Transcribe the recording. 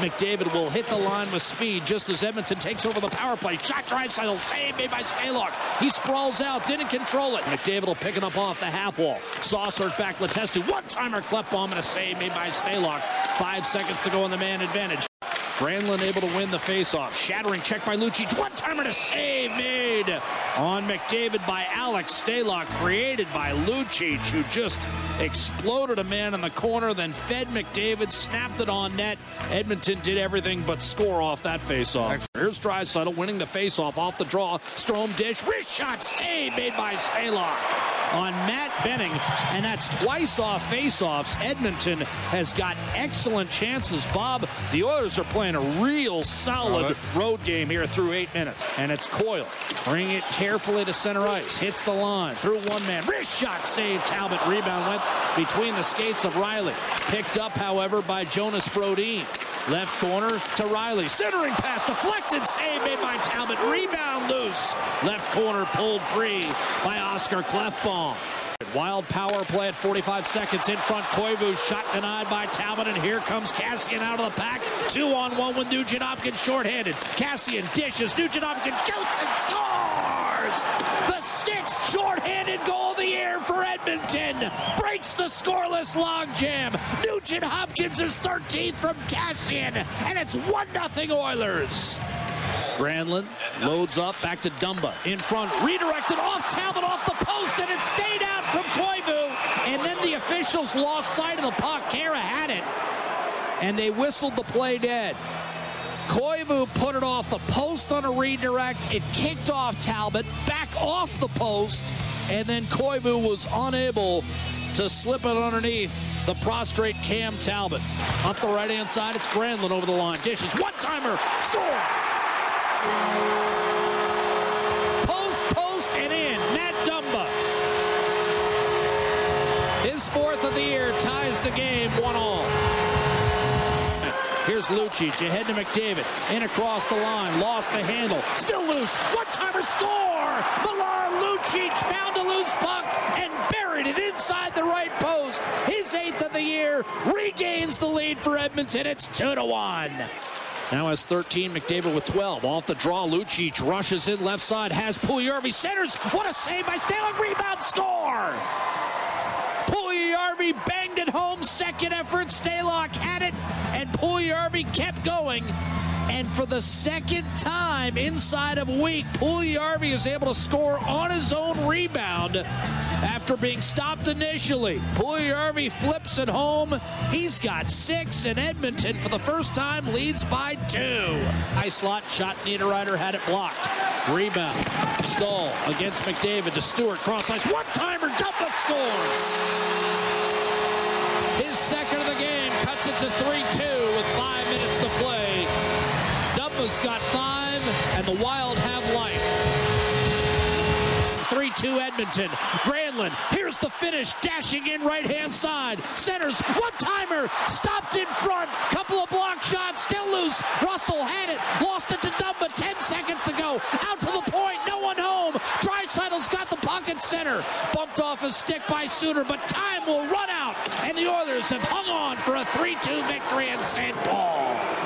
McDavid will hit the line with speed just as Edmonton takes over the power play. Shot Draisaitl, save made by Stalock. He sprawls out, didn't control it. McDavid will pick it up off the half wall. Saucer back Letestu. One-timer Klefbom and a save made by Stalock. Five seconds to go on the man advantage. Granlund able to win the faceoff. Shattering check by Lucic. One timer to save made on McDavid by Alex Stalock. Created by Lucic, who just exploded a man in the corner, then fed McDavid, snapped it on net. Edmonton did everything but score off that faceoff. Here's Draisaitl winning the faceoff off the draw. Strome dish. Wrist shot save made by Stalock on Matt Benning, and that's twice off faceoffs. Edmonton has got excellent chances. Bob, the Oilers are playing a real solid road game here through eight minutes. And it's Coyle. Bring it carefully to center ice. Hits the line through one man. Wrist shot save. Talbot rebound went between the skates of Reilly. Picked up, however, by Jonas Brodin. Left corner to Reilly. Centering pass deflected. Save made by Talbot. Rebound loose. Left corner pulled free by Oscar Klefbom. Wild power play at 45 seconds in front. Koivu shot denied by Talbot, and here comes Kassian out of the pack. Two on one with Nugent Hopkins shorthanded. Kassian dishes. Nugent Hopkins shoots and scores. The sixth shorthanded goal of the year for Edmonton. Breaks the scoreless logjam. Nugent Hopkins is 13th from Kassian, and it's 1 0 Oilers. Granlund loads up back to Dumba in front, redirected off Talbot off the post, and it stayed out from Koivu. And then the officials lost sight of the puck. Kara had it, and they whistled the play dead. Koivu put it off the post on a redirect. It kicked off Talbot back off the post, and then Koivu was unable to slip it underneath the prostrate Cam Talbot. Up the right hand side, it's Granlund over the line. Dishes, one timer, score! Post, post, and in. Matt Dumba. His fourth of the year ties the game one all. Here's Lucic ahead to McDavid. In across the line. Lost the handle. Still loose. One timer score. Milan Lucic found a loose puck and buried it inside the right post. His eighth of the year regains the lead for Edmonton. It's two to one. Now has 13, McDavid with 12. Off the draw, Lucic rushes in left side, has Puljujarvi centers. What a save by Stalock. Rebound score! Puljujarvi banged it home. Second effort. Stalock had it, Puljujarvi kept going. And for the second time inside of a week, Puljujarvi is able to score on his own rebound after being stopped initially. Puljujarvi flips it home. He's got six, and Edmonton, for the first time, leads by two. High slot shot. Niederreiter had it blocked. Rebound. Staal against McDavid to Stewart. Cross ice. One timer. Dumba scores. His second of the game cuts it to 3 Dumba's got five, and the Wild have life. 3 2 Edmonton. Granlund, here's the finish, dashing in right hand side. Centers, one timer, stopped in front. Couple of block shots, still loose. Russell had it, lost it to Dumba. 10 seconds to go. Out to the point, no one home. Draisaitl's got the pocket center. Bumped off a stick by Suter, but time will run out, and the Oilers have hung on for a 3 2 victory in St. Paul.